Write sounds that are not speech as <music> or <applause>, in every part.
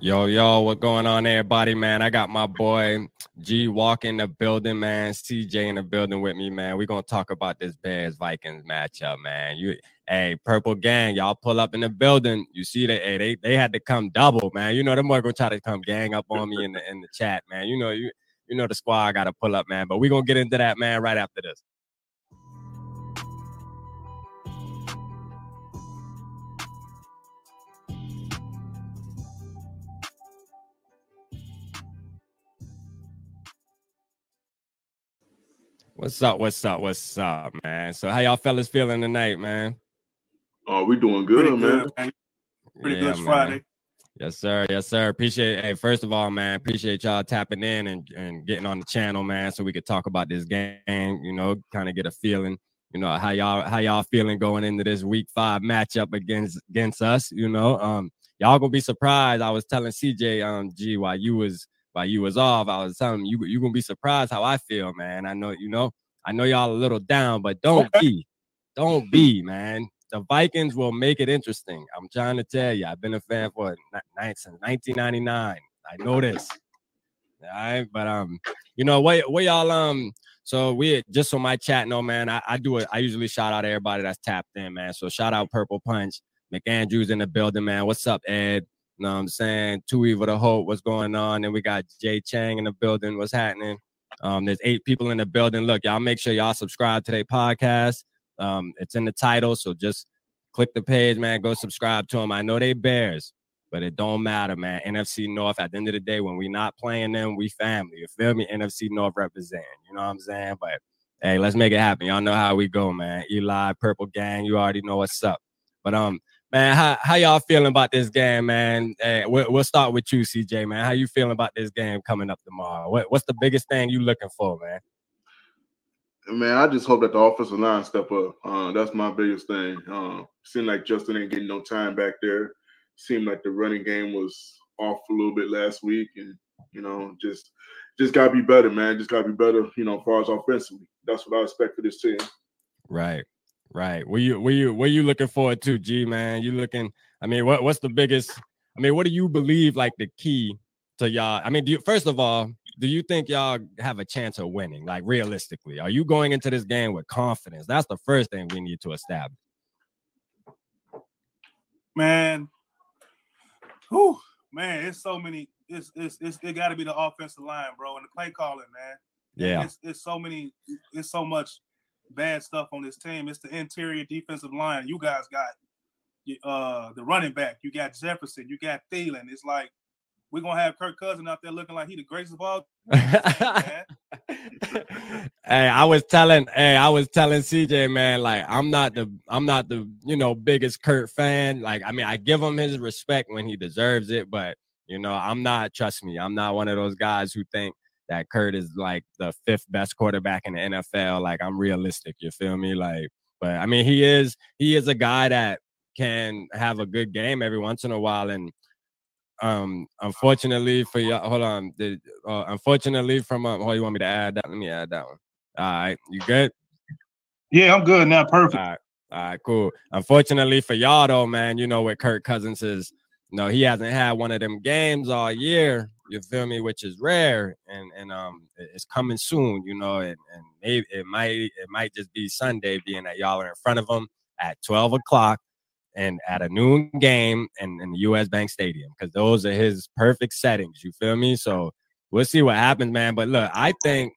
Yo, yo, what going on, everybody, man? I got my boy G Walk in the building, man. CJ in the building with me, man. We're gonna talk about this Bears Vikings matchup, man. You hey, purple gang, y'all pull up in the building. You see that hey, they they had to come double, man. You know them boy gonna try to come gang up on me in the in the chat, man. You know, you you know the squad gotta pull up, man. But we're gonna get into that, man, right after this. What's up? What's up? What's up, man? So how y'all fellas feeling tonight, man? Oh, we doing good, Pretty man. good, man. Pretty Yeah, good man. Friday. Yes, sir. Yes, sir. Appreciate hey, first of all, man, appreciate y'all tapping in and, and getting on the channel, man, so we could talk about this game, you know, kind of get a feeling, you know, how y'all how y'all feeling going into this week five matchup against against us, you know. Um, y'all gonna be surprised. I was telling CJ um G while you was while you was off, I was telling you you gonna be surprised how I feel, man. I know, you know, I know y'all a little down, but don't be, don't be, man. The Vikings will make it interesting. I'm trying to tell you. I've been a fan for since 1999. I know this. All right, but um, you know what? What y'all um? So we just so my chat know, man. I, I do it. I usually shout out everybody that's tapped in, man. So shout out Purple Punch, McAndrews in the building, man. What's up, Ed? Know what I'm saying? Too evil to hope. What's going on? And we got Jay Chang in the building. What's happening? Um, there's eight people in the building. Look, y'all make sure y'all subscribe to their podcast. Um, it's in the title, so just click the page, man. Go subscribe to them. I know they Bears, but it don't matter, man. NFC North. At the end of the day, when we not playing them, we family. You feel me? NFC North represent. You know what I'm saying? But hey, let's make it happen. Y'all know how we go, man. Eli, Purple Gang. You already know what's up. But um, man, how how y'all feeling about this game, man? Hey, we'll, we'll start with you, CJ, man. How you feeling about this game coming up tomorrow? What what's the biggest thing you looking for, man? Man, I just hope that the offensive line step up. Uh, that's my biggest thing. Uh, seemed like Justin ain't getting no time back there. Seemed like the running game was off a little bit last week, and you know, just just gotta be better, man. Just gotta be better, you know, as far as offensively. That's what I expect for this team. Right, right. Were you were you were you looking forward to, G man? You looking? I mean, what what's the biggest? I mean, what do you believe like the key to y'all? I mean, do you first of all, do you think y'all have a chance of winning? Like realistically, are you going into this game with confidence? That's the first thing we need to establish. Man. Whew, man, it's so many. It's it's, it's it got to be the offensive line, bro, and the play calling, man. Yeah, It's, it's so many. It's so much bad stuff on this team. It's the interior defensive line. You guys got uh the running back. You got Jefferson. You got Thielen. It's like we're gonna have Kirk Cousin out there looking like he the greatest of all. <laughs> <laughs> hey, I was telling, hey, I was telling CJ, man, like I'm not the, I'm not the, you know, biggest Kirk fan. Like, I mean, I give him his respect when he deserves it, but you know, I'm not. Trust me, I'm not one of those guys who think that Kirk is like the fifth best quarterback in the NFL. Like, I'm realistic. You feel me? Like, but I mean, he is, he is a guy that can have a good game every once in a while, and um unfortunately for y'all hold on the uh, unfortunately from um oh you want me to add that let me add that one all right you good Yeah, I'm good now. Perfect. right all right cool unfortunately for y'all though man you know what kirk cousins is no he hasn't had one of them games all year you feel me which is rare and and um it's coming soon you know and, and maybe it might it might just be sunday being that y'all are in front of him at 12 o'clock and at a noon game in, in the US Bank Stadium because those are his perfect settings. You feel me? So we'll see what happens, man. But look, I think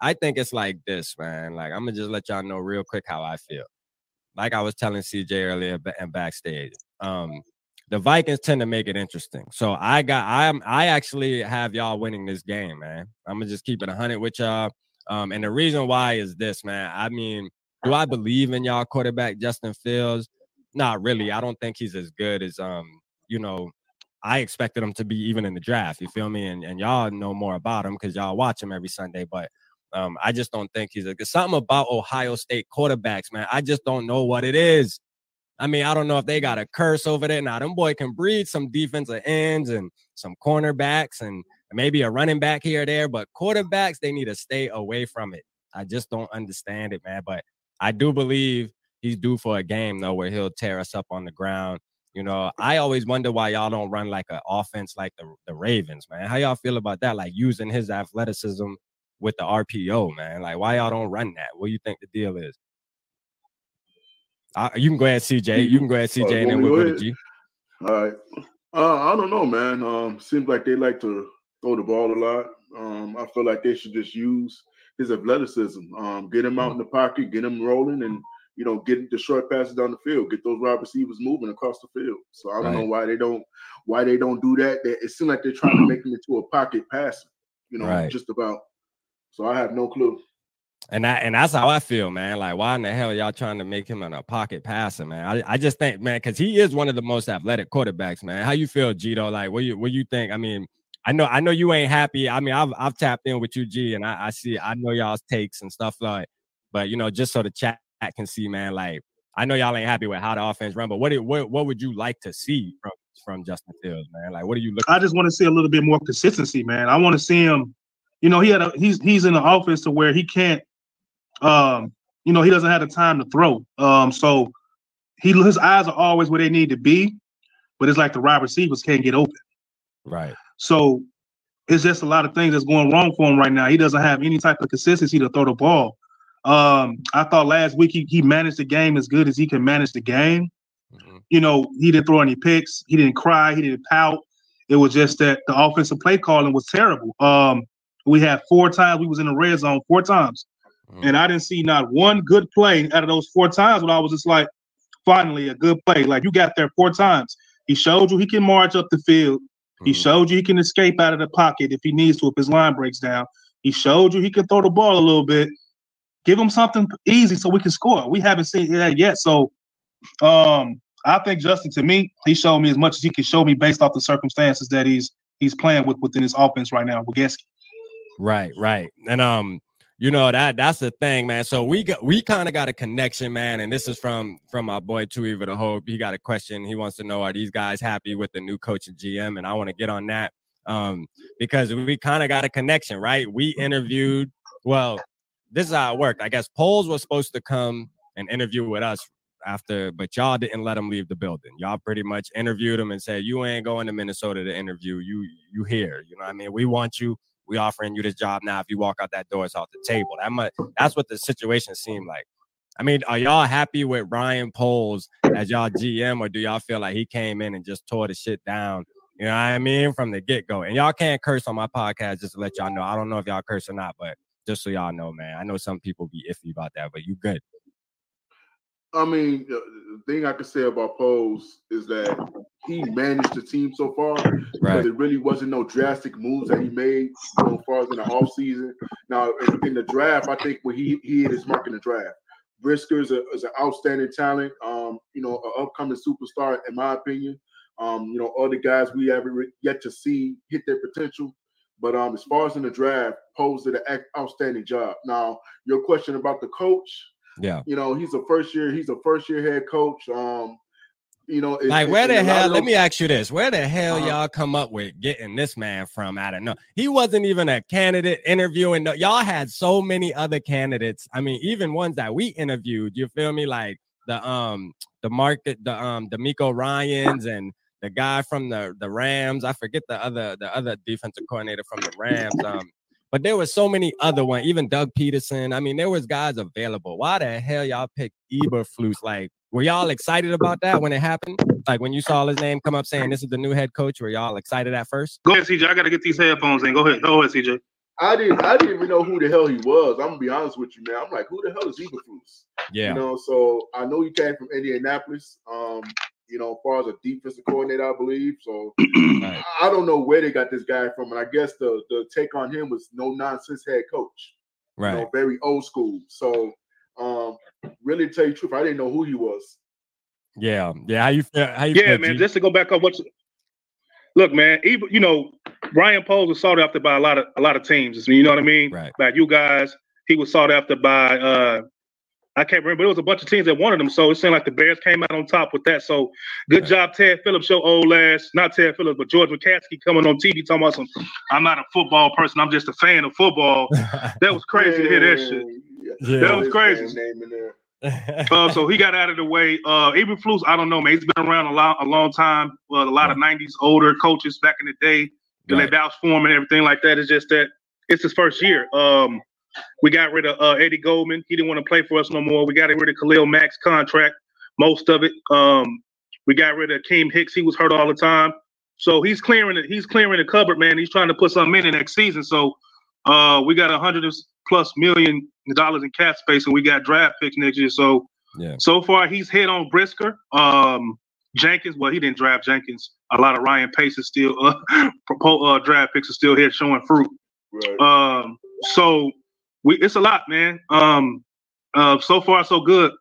I think it's like this, man. Like I'm gonna just let y'all know real quick how I feel. Like I was telling CJ earlier and backstage, um, the Vikings tend to make it interesting. So I got I'm I actually have y'all winning this game, man. I'm gonna just keep it 100 with y'all. Um, and the reason why is this, man. I mean, do I believe in y'all quarterback Justin Fields? Not really. I don't think he's as good as um, you know, I expected him to be even in the draft. You feel me? And and y'all know more about him because y'all watch him every Sunday. But um, I just don't think he's a there's something about Ohio State quarterbacks, man. I just don't know what it is. I mean, I don't know if they got a curse over there. Now, them boy can breed some defensive ends and some cornerbacks, and maybe a running back here or there, but quarterbacks, they need to stay away from it. I just don't understand it, man. But I do believe he's due for a game though, where he'll tear us up on the ground. You know, I always wonder why y'all don't run like an offense like the, the Ravens, man. How y'all feel about that? Like using his athleticism with the RPO, man. Like, why y'all don't run that? What do you think the deal is? Uh, you can go ahead, CJ. You can go ahead, CJ, uh, and then we'll go to G. All right. Uh, I don't know, man. Um, seems like they like to throw the ball a lot. Um, I feel like they should just use his athleticism. Um, get him out in the pocket, get him rolling, and you know, get the short passes down the field, get those wide receivers moving across the field. So I don't right. know why they don't why they don't do that. They, it seems like they're trying to <clears throat> make him into a pocket passer. You know, right. just about. So I have no clue. And that and that's how I feel, man. Like, why in the hell y'all trying to make him a pocket passer, man? I, I just think, man, because he is one of the most athletic quarterbacks, man. How you feel, Gito? Like, what you what you think? I mean, I know I know you ain't happy. I mean, I've I've tapped in with you, G, and I, I see I know y'all's takes and stuff like, but you know, just so the chat can see, man, like I know y'all ain't happy with how the offense run, but what what what would you like to see from from Justin Fields, man? Like, what are you looking? I just want to see a little bit more consistency, man. I want to see him. You know, he had a he's he's in the offense to where he can't um, you know, he doesn't have the time to throw. Um, so he his eyes are always where they need to be, but it's like the wide receivers can't get open. Right. So it's just a lot of things that's going wrong for him right now. He doesn't have any type of consistency to throw the ball. Um, I thought last week he, he managed the game as good as he can manage the game. Mm-hmm. You know, he didn't throw any picks, he didn't cry, he didn't pout. It was just that the offensive play calling was terrible. Um, we had four times we was in the red zone, four times. Mm-hmm. And I didn't see not one good play out of those four times when I was just like, finally, a good play. Like you got there four times. He showed you he can march up the field. He mm-hmm. showed you he can escape out of the pocket if he needs to, if his line breaks down. He showed you he can throw the ball a little bit. Give him something easy so we can score. We haven't seen that yet. So um, I think Justin, to me, he showed me as much as he can show me based off the circumstances that he's he's playing with within his offense right now with Getsy. Right, right. And um, you know that that's the thing, man. So we got we kind of got a connection, man. And this is from from my boy Tuiva the Hope. He got a question. He wants to know: Are these guys happy with the new coach and GM? And I want to get on that um, because we kind of got a connection, right? We interviewed. Well, this is how it worked. I guess Poles was supposed to come and interview with us after, but y'all didn't let him leave the building. Y'all pretty much interviewed him and said, "You ain't going to Minnesota to interview. You you here. You know what I mean? We want you." We offering you this job now. If you walk out that door, it's off the table. That much, that's what the situation seemed like. I mean, are y'all happy with Ryan Poles as y'all GM, or do y'all feel like he came in and just tore the shit down? You know what I mean? From the get go. And y'all can't curse on my podcast just to let y'all know. I don't know if y'all curse or not, but just so y'all know, man. I know some people be iffy about that, but you good. I mean, the thing I can say about Poles is that he managed the team so far right. it really wasn't no drastic moves that he made so far as in the offseason. Now, in, in, the draft, I think when he, he hit his mark in the draft. Brisker is, a, is an outstanding talent, um, you know, an upcoming superstar, in my opinion. Um, you know, other guys we haven't yet to see hit their potential. But um, as far as in the draft, Poles did an outstanding job. Now, your question about the coach, yeah. You know, he's a first year, he's a first year head coach. Um, you know, it, like where the hell? Let me ask you this: Where the hell uh-huh. y'all come up with getting this man from? I don't know. He wasn't even a candidate interviewing. Y'all had so many other candidates. I mean, even ones that we interviewed. You feel me? Like the um the market, the um the Miko Ryans and the guy from the the Rams. I forget the other the other defensive coordinator from the Rams. Um, but there was so many other ones, even Doug Pederson. I mean, there was guys available. Why the hell y'all picked Eberflus? Like, were y'all excited about that when it happened? Like when you saw his name come up saying this is the new head coach, were y'all excited at first? Go ahead, CJ. I gotta get these headphones in. Go ahead. Go ahead, CJ. I didn't I didn't even know who the hell he was. I'm gonna be honest with you, man. I'm like, who the hell is Eberflus? Yeah. You know, so I know he came from Indianapolis. Um, you know, as far as a defensive coordinator, I believe. So <clears throat> right. I don't know where they got this guy from. And I guess the the take on him was no nonsense head coach. Right. You know, very old school. So um really to tell you the truth, I didn't know who he was. Yeah. Yeah. How you feel? How you yeah, feel, man. G? Just to go back on what look, man, even you know, Ryan Poles was sought after by a lot of a lot of teams. You know what I mean? Right. By you guys. He was sought after by uh I can't remember. But it was a bunch of teams that wanted him, so it seemed like the Bears came out on top with that. So good job, Ted Phillips. Your old ass, not Ted Phillips, but George McCaskey coming on TV talking about some. I'm not a football person. I'm just a fan of football. <laughs> that was crazy to hear that shit. Yeah. That was crazy. <laughs> uh, so he got out of the way. Uh, Eberflus, I don't know, man. He's been around a lot, a long time. Uh, a lot of '90s older coaches back in the day, right. they vouch for him and everything like that. It's just that it's his first year. Um, we got rid of uh, Eddie Goldman. He didn't want to play for us no more. We got rid of Khalil Mack's contract, most of it. Um, we got rid of Keem Hicks. He was hurt all the time. So he's clearing it. He's clearing the cupboard, man. He's trying to put something in the next season. So uh, we got a hundred plus million dollars in cap space, and we got draft picks next year. So yeah. So far, he's hit on Brisker. Um, Jenkins, well, he didn't draft Jenkins. A lot of Ryan Pace is still uh, <laughs> uh, draft picks are still here showing fruit. Right. Um, so we it's a lot, man. Um, uh, so far so good.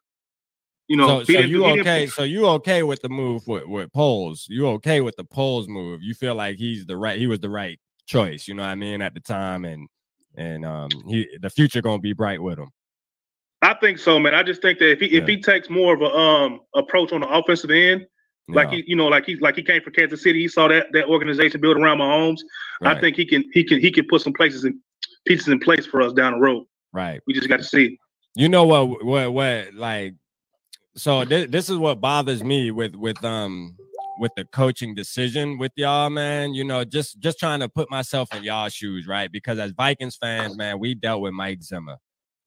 You know, so, so you okay? So you okay with the move with with Poles? You okay with the Poles move? You feel like he's the right? He was the right choice. You know what I mean at the time, and and um, he the future gonna be bright with him. I think so, man. I just think that if he yeah. if he takes more of a um approach on the offensive end, like he, you know, like he like he came from Kansas City, he saw that that organization built around Mahomes. Right. I think he can he can he can put some places in pieces in place for us down the road. Right. We just got to see. You know what? What? What? Like, so th- this is what bothers me with with um with the coaching decision with y'all, man. You know, just just trying to put myself in y'all shoes, right? Because as Vikings fans, man, we dealt with Mike Zimmer.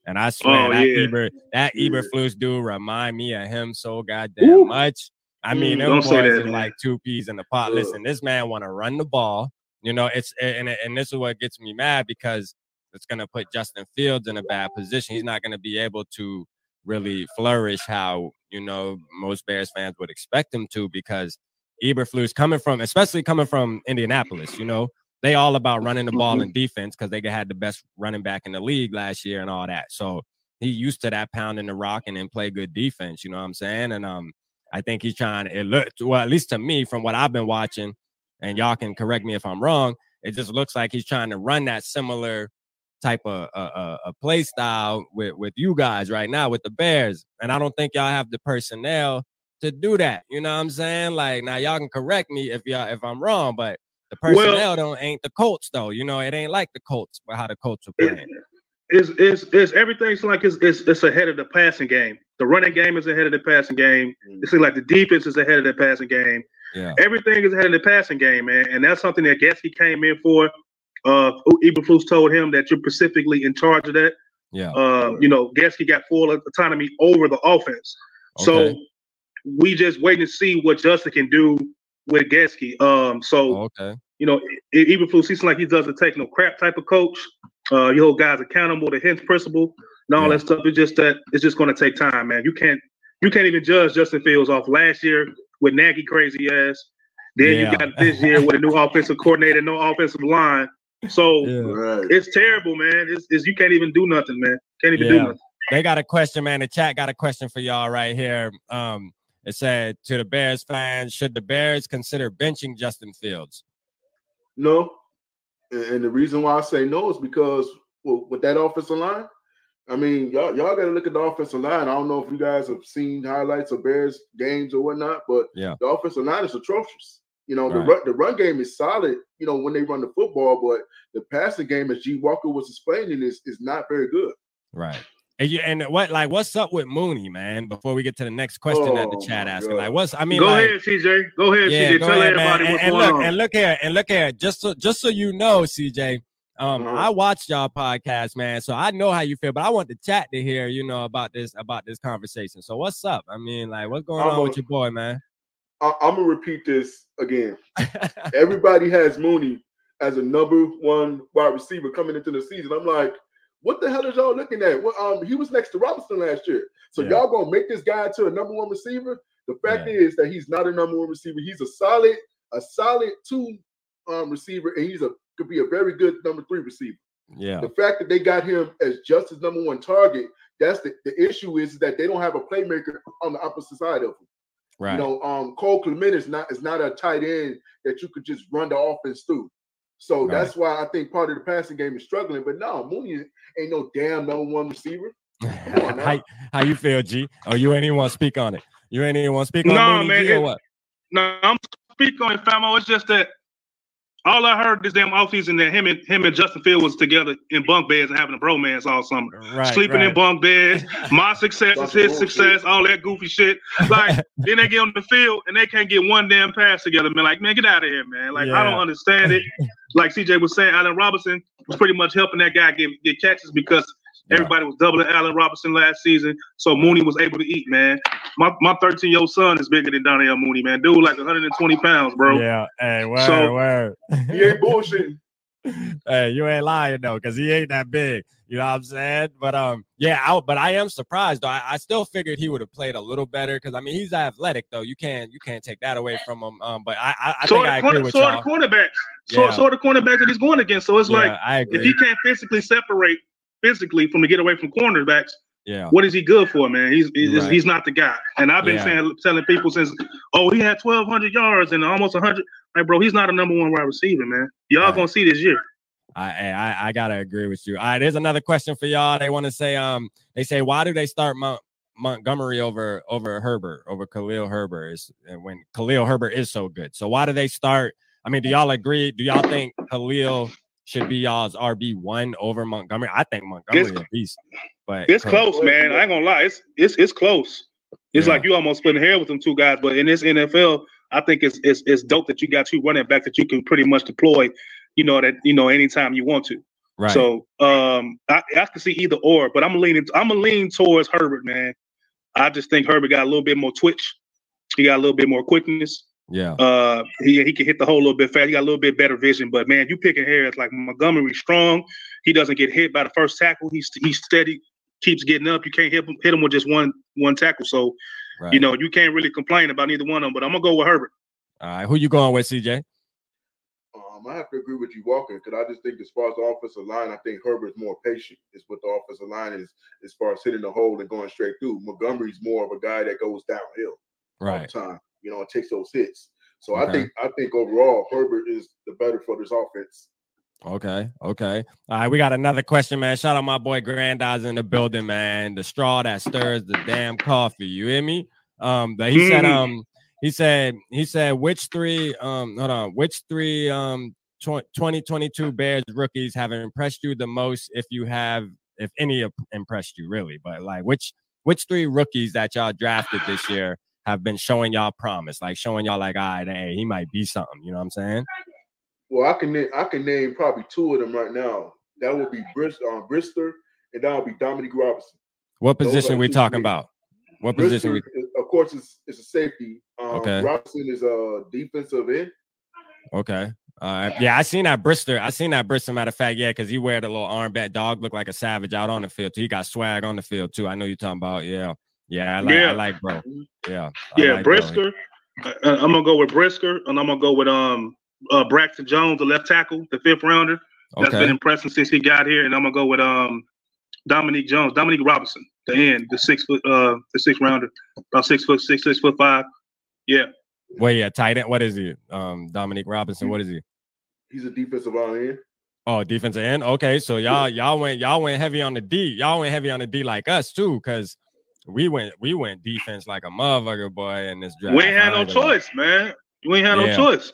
And I swear oh, that yeah. Eber, that Eberflus dude remind me of him so goddamn Ooh. much. I mean, them boys are like two peas in the pot. Listen, this man want to run the ball. You know, it's and and this is what gets me mad because it's going to put Justin Fields in a bad position. He's not going to be able to really flourish how you know most Bears fans would expect him to because Eberflus coming from, especially coming from Indianapolis, you know, they all about running the ball in defense because they had the best running back in the league last year and all that. So he used to that pounding the rock and then play good defense. You know what I'm saying? And um, I think he's trying. It looked well, at least to me, from what I've been watching, and y'all can correct me if I'm wrong. It just looks like he's trying to run that similar type of a, a, a play style with with you guys right now with the Bears, and I don't think y'all have the personnel to do that. You know what I'm saying? Like now, y'all can correct me if y'all if I'm wrong, but the personnel well, don't ain't the Colts though. You know, it ain't like the Colts, but how the Colts are playing. Is is is everything's like it's, it's it's ahead of the passing game. The running game is ahead of the passing game. Mm. It seems like the defense is ahead of the passing game. Yeah. Everything is ahead of the passing game, man. And that's something that Getsy came in for. Uh, Eberflus told him that you're specifically in charge of that. Yeah. Uh, you know, Getsy got full autonomy over the offense. Okay. So we just waiting to see what Justin can do with Getsy. Um, so oh, okay. You know, Eberflus seems like he doesn't take no crap type of coach. Uh, you hold guys accountable, the HITS principle, and all yeah. that stuff. It's just that it's just going to take time, man. You can't you can't even judge Justin Fields off last year with Nagy crazy ass. Then yeah. you got this year with a new <laughs> offensive coordinator, no offensive line. So yeah. right. it's terrible, man. It's, it's, you can't even do nothing, man. Can't even do nothing. They got a question, man. The chat got a question for y'all right here. Um, it said to the Bears fans, should the Bears consider benching Justin Fields? No. And the reason why I say no is because well, with that offensive line, I mean, y'all y'all got to look at the offensive line. I don't know if you guys have seen highlights of Bears games or whatnot, but yeah, the offensive line is atrocious. You know, the run, the run game is solid. You know, when they run the football, but the passing game, as G Walker was explaining, is is not very good. Right. And, you, and what like what's up with Mooney, man? Before we get to the next question oh, that the oh chat asking, God. like what's I mean, go like, ahead, CJ. Go ahead, yeah, CJ. Go Tell ahead, everybody man. what's and, going and look, on. And look here, and look here, just so just so you know, CJ. Um, uh-huh. I watched y'all podcast, man, so I know how you feel. But I want the chat to hear, you know, about this about this conversation. So what's up? I mean, like, what's going I'm on a, with your boy, man? I, I'm gonna repeat this again. <laughs> Everybody has Mooney as a number one wide receiver coming into the season. I'm like, what the hell is y'all looking at? Well, um, he was next to Robinson last year. So yeah. y'all gonna make this guy to a number one receiver? The fact yeah. is that he's not a number one receiver. He's a solid, a solid two um, receiver, and he's a could be a very good number three receiver. Yeah. The fact that they got him as just his number one target, that's the, the issue is that they don't have a playmaker on the opposite side of him. Right. You know, um, Cole Kmet is not is not a tight end that you could just run the offense through. So right. that's why I think part of the passing game is struggling. But no, Mooney ain't no damn number one receiver. <laughs> how, how you feel, G? Oh, you ain't even want to speak on it. You ain't even want to speak on No, Mooney man, G or it- what? No, I'm speaking on it, famo. It's just that all I heard this damn offseason that him and him and Justin Field was together in bunk beds and having a bromance all summer. Right, Sleeping in bunk beds, <laughs> my success is his success, all that goofy shit. Like <laughs> then they get on the field and they can't get one damn pass together, man. Like, man, get out of here, man. Like, I don't understand it. <laughs> Like CJ was saying, Allen Robinson was pretty much helping that guy get, get catches because Yeah. everybody was doubling Allen Robinson last season. So Mooney was able to eat, man. My my 13 year old son is bigger than Darnell Mooney, man. Dude, like 120 pounds, bro. Yeah, hey, word, So- word. He ain't bullshitting. <laughs> hey, you ain't lying though, because he ain't that big. You know what I'm saying? But um, yeah, I, but I am surprised though. I, I still figured he would have played a little better because I mean he's athletic though. You can't you can't take that away from him. Um, but I I, I so think are I agree corner, with so y'all. the cornerbacks. So, Yeah. so are the cornerbacks that he's going against. So it's yeah, like I if he can't physically separate physically from to get away from cornerbacks, yeah, what is he good for, man? He's he's, Right. he's not the guy. And I've been Yeah. saying telling people since, oh, he had 1,200 yards and almost 100. Like, bro, he's not a number one wide receiver, man. Y'all Right. gonna see this year. I, I I gotta agree with you. All right, there's another question for y'all. They want to say um they say why do they start Mount Montgomery over over Herbert over Khalil Herbert is when Khalil Herbert is so good. So why do they start? I mean, do y'all agree? Do y'all think Khalil should be y'all's RB one over Montgomery? I think Montgomery It's- a beast, but It's close, man. I ain't gonna lie. It's it's it's close. It's Yeah. like you almost splitting hair with them two guys. But in this NFL, I think it's it's it's dope that you got two running backs that you can pretty much deploy. You know that you know anytime you want to. Right. So um, I, I can see either or, but I'm leaning. I'm gonna lean towards Herbert, man. I just think Herbert got a little bit more twitch. He got a little bit more quickness. Yeah. Uh, he he can hit the hole a little bit fast. He got a little bit better vision. But man, you picking hairs like Montgomery strong. He doesn't get hit by the first tackle. He's he's steady, keeps getting up. You can't hit him hit him with just one one tackle. So Right. you know you can't really complain about neither one of them. But I'm gonna go with Herbert. All right. Who you going with, CJ? Um, I have to agree with you, Walker, because I just think as far as the offensive line, I think Herbert's more patient. Is what the offensive line is as far as hitting the hole and going straight through. Montgomery's more of a guy that goes downhill all Right. the time. You know, and takes those hits. So Okay. I think I think overall Herbert is the better for this offense. Okay, okay. All right, we got another question, man. Shout out my boy Grandize in the building, man. The straw that stirs the damn coffee. You hear me? Um, but he said, Mhm. um, he said, he said, which three, um, hold on, which three, um, tw- 2022 Bears rookies have impressed you the most? If you have, if any have impressed you, really, but like, which, which three rookies that y'all drafted this year have been showing y'all promise, like showing y'all like, all right, hey, he might be something. You know what I'm saying? Well, I can name I can name probably two of them right now. That would be Brist, um, Brisker, and that would be Dominique Robinson. What Those are position we talking about? What position we? Is- of course, it's, is a safety. Um, Okay. Robinson is a defensive end. Okay. All right. Yeah, I seen that Brisker. I seen that Brisker. Matter of fact, yeah, because he wear the little armband. Dog look like a savage out on the field. Too. He got swag on the field too. I know you're talking about. Yeah. Yeah. I like. Yeah. I like, bro. Yeah. I Yeah, like bro. Brisker. Uh, I'm gonna go with Brisker, and I'm gonna go with um uh, Braxton Jones, the left tackle, the fifth rounder. That's been impressive since he got here, and I'm gonna go with um Dominique Jones, Dominique Robinson, the end, the six foot, uh, the six rounder, about six foot six, six foot five. Yeah, Wait, yeah, tight end. What is he? Um, Dominique Robinson. What is he? He's a defensive end. Oh, defensive end. Okay, so y'all y'all went y'all went heavy on the D. Y'all went heavy on the D like us too, because we went we went defense like a motherfucker boy in this draft. we ain't had no ain't choice, man. We ain't had Yeah. no choice.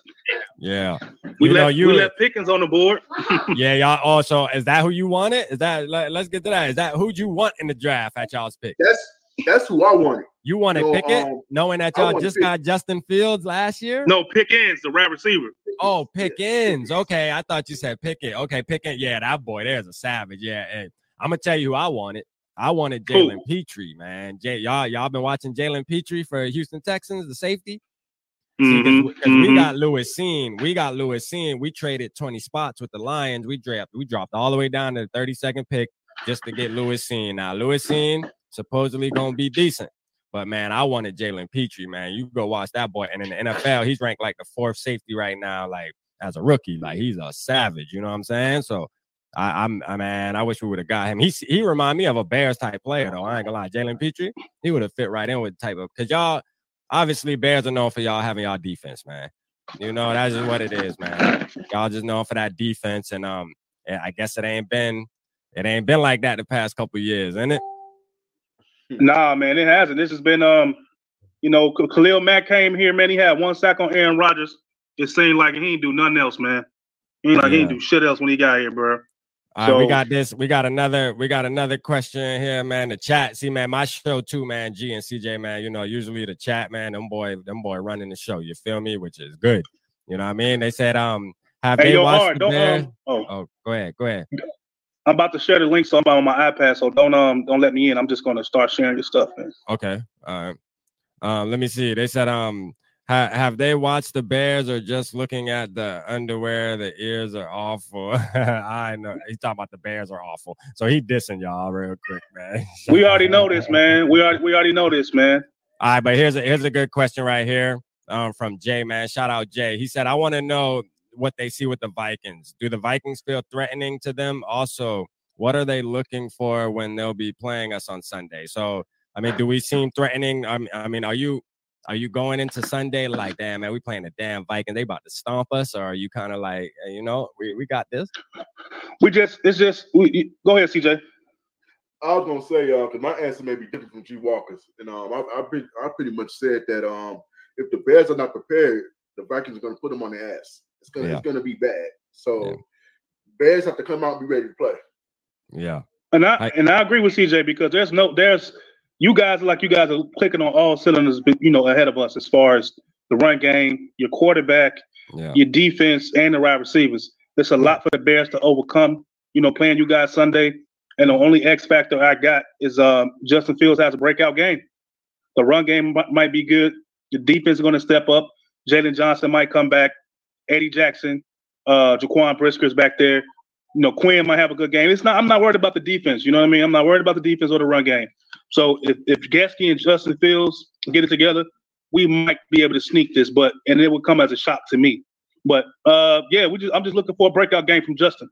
Yeah. We You know, left you- we left Pickens on the board. <laughs> yeah, y'all. Also, is that who you wanted? Is that let, us get to that? Is that who'd you want in the draft at y'all's pick? That's that's who I wanted. You want to No, pick it, um, knowing that y'all just pick- got Justin Fields last year? No, Pickens, the wide receiver. Oh, Pickens. Okay, I thought you said Pickett. Okay, Pickett. Yeah, that boy there's a savage. Yeah, and I'm gonna tell you who I wanted. I wanted? Jalen Pitre, man. Jay, y'all, y'all been watching Jalen Pitre for Houston Texans, the safety. See, 'cause Mhm, we- 'cause we mhm. got Lewis Cine. We got Lewis Cine. We traded 20 spots with the Lions. We dropped, we dropped all the way down to the 32nd pick just to get Lewis Cine. Now, Lewis Cine supposedly gonna be decent. But man, I wanted Jalen Pitre, man. You go watch that boy. And in the NFL, he's ranked like the fourth safety right now, like as a rookie. Like he's a savage, you know what I'm saying? So I, I'm I man, I wish we would have got him. He he remind me of a Bears type player, though. I ain't gonna lie. Jalen Pitre, he would have fit right in with the type of because y'all obviously Bears are known for y'all having y'all defense, man. You know, that's just what it is, man. Y'all just known for that defense. And um, I guess it ain't been it ain't been like that the past couple years, ain't it? Nah, man, it hasn't. This has been um, you know, Khalil Mack came here, man. He had one sack on Aaron Rodgers. It seemed like he didn't do nothing else, man. He ain't like yeah. he didn't do shit else when he got here, bro. All so, right, we got this. We got another. We got another question here, man. The chat. See, man, my show too, man. G and CJ, man. You know, usually the chat, man. Them boy, them boy running the show. You feel me? Which is good. You know what I mean? They said, um, have hey, they yo, watched the? Um, oh. oh, go ahead, go ahead. I'm about to share the link, so I'm on my iPad. So don't um don't let me in. I'm just gonna start sharing your stuff, man. Okay. All right. Um, let me see. They said um ha- have they watched the Bears or just looking at the underwear? The ears are awful. <laughs> I know he's talking about the Bears are awful. So he dissing y'all real quick, man. <laughs> we already know this, man. We already we already know this, man. All right, but here's a here's a good question right here um, from Jay, man. Shout out Jay. He said, I want to know what they see with the Vikings. Do the Vikings feel threatening to them? Also, what are they looking for when they'll be playing us on Sunday? So, I mean, do we seem threatening? I mean, I mean, are you are you going into Sunday like, damn man, we playing the damn Vikings? They about to stomp us, or are you kind of like, you know, we, we got this? We just it's just we, go ahead, CJ. I was gonna say, uh, because my answer may be different from G Walker's, and um, I, I, I pretty much said that um, if the Bears are not prepared, the Vikings are gonna put them on the ass. It's gonna yeah. it's gonna be bad. So yeah. Bears have to come out and be ready to play. Yeah. And I, I and I agree with CJ because there's no there's you guys are like you guys are clicking on all cylinders, you know, ahead of us as far as the run game, your quarterback, yeah. your defense, and the wide receivers. There's a lot for the Bears to overcome. You know, playing you guys Sunday, and the only X factor I got is um, Justin Fields has a breakout game. The run game might be good. The defense is going to step up. Jaylon Johnson might come back. Eddie Jackson, uh, Jaquan Brisker's back there. You know, Quinn might have a good game. It's not. I'm not worried about the defense. You know what I mean? I'm not worried about the defense or the run game. So if if Getsy and Justin Fields get it together, we might be able to sneak this. But and it would come as a shock to me. But uh, yeah, we just I'm just looking for a breakout game from Justin.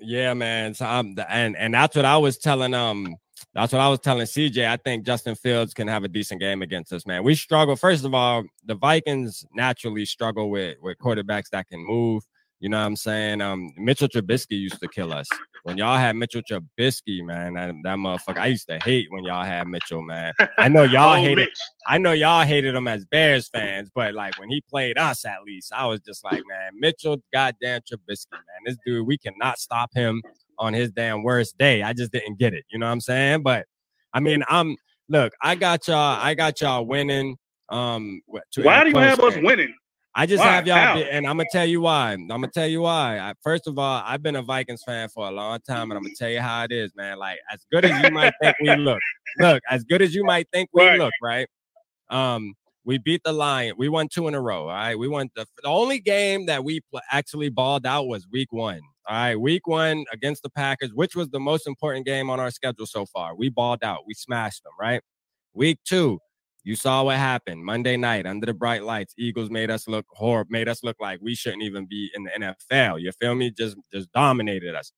Yeah, man. So I'm and and that's what I was telling um that's what I was telling CJ. I think Justin Fields can have a decent game against us, man. We struggle. First of all, the Vikings naturally struggle with with quarterbacks that can move. You know what I'm saying? Um, Mitchell Trubisky used to kill us. When y'all had Mitchell Trubisky, man, that, that motherfucker. I used to hate when y'all had Mitchell, man. I know <laughs> y'all oh, hated. Mitch. I know y'all hated him as Bears fans, but like when he played us, at least I was just like, man, Mitchell, goddamn Trubisky, man. This dude, we cannot stop him on his damn worst day. I just didn't get it. You know what I'm saying? But I mean, I'm look, I got y'all, I got y'all winning. Um, why do you have us winning? I just why? have y'all, How? and I'm gonna tell you why. I'm gonna tell you why. I, first of all, I've been a Vikings fan for a long time, and I'm gonna tell you how it is, man. Like as good as you might think we look, look as good as you might think we right. look, right? Um, we beat the Lion. We won two in a row. All right, we won the, the only game that we pl- actually balled out was Week One. All right, week one against the Packers, which was the most important game on our schedule so far. We balled out, we smashed them, right? Week two, you saw what happened Monday night under the bright lights. Eagles made us look horrible, made us look like we shouldn't even be in the NFL. You feel me? Just just dominated us.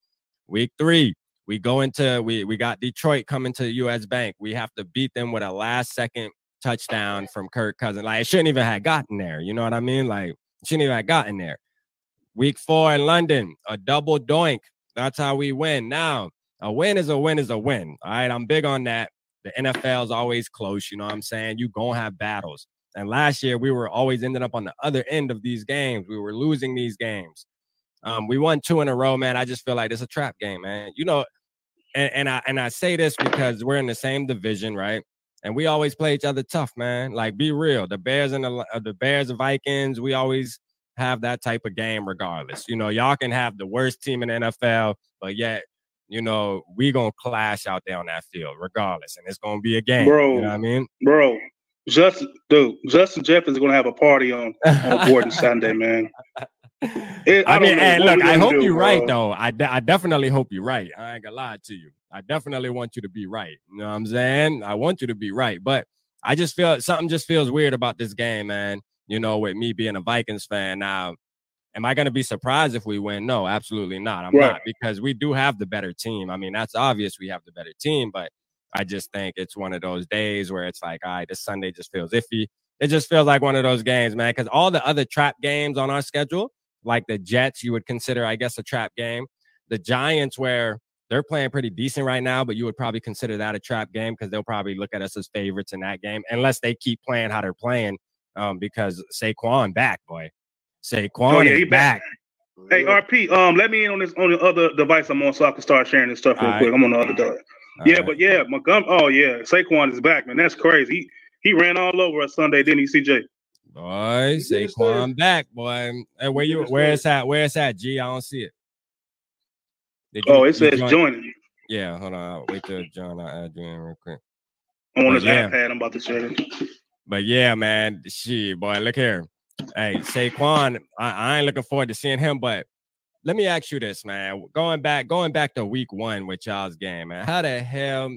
Week three, we go into we we got Detroit coming to US Bank. We have to beat them with a last second touchdown from Kirk Cousins. Like it shouldn't even have gotten there. You know what I mean? Like shouldn't even have gotten there. Week four in London, a double doink. That's how we win. Now, a win is a win is a win. All right. I'm big on that. The NFL is always close. You know what I'm saying? You to have battles. And last year, we were always ending up on the other end of these games. We were losing these games. Um, we won two in a row, man. I just feel like it's a trap game, man. You know, and, and I and I say this because we're in the same division, right? And we always play each other tough, man. Like, be real. The Bears and the uh, the Bears, the Vikings, we always have that type of game regardless. You know, y'all can have the worst team in the NFL, but yet, you know, we gonna clash out there on that field regardless, and it's gonna be a game. Bro, you know what I mean, bro. Justin, dude, Justin Jefferson is gonna have a party on on Gordon Sunday, man. It, <laughs> I, I mean, hey, look, I hope do, you're bro. right, though. I, de- I definitely hope you're right. I ain't gonna lie to you. I definitely want you to be right. You know what I'm saying? I want you to be right, but I just feel something just feels weird about this game, man you know, with me being a Vikings fan. Now, am I going to be surprised if we win? No, absolutely not. I'm right. not because we do have the better team. I mean, that's obvious we have the better team, but I just think it's one of those days where it's like, all right, this Sunday just feels iffy. It just feels like one of those games, man, because all the other trap games on our schedule, like the Jets, you would consider, I guess, a trap game. The Giants, where they're playing pretty decent right now, but you would probably consider that a trap game because they'll probably look at us as favorites in that game unless they keep playing how they're playing. Um, because Saquon back, boy. Saquon oh, yeah, is back. back. Hey RP, um, let me in on this on the other device I'm on so I can start sharing this stuff real All quick. Right. I'm on the other device. yeah, right. but yeah, Montgomery. Oh yeah, Saquon is back, man. That's crazy. He he ran all over us Sunday, didn't he, CJ? Boy, Saquon back, boy. Hey, where you? Where is that? Where is that? G, I don't see it. You, oh, it says join? joining. Yeah, hold on. I'll wait till John. I'll add you in real quick. I'm on his yeah. iPad. I'm about to share it. But yeah, man, she boy, look here. Hey, Saquon, I, I ain't looking forward to seeing him, but let me ask you this, man. Going back, going back to week one with y'all's game, man. How the hell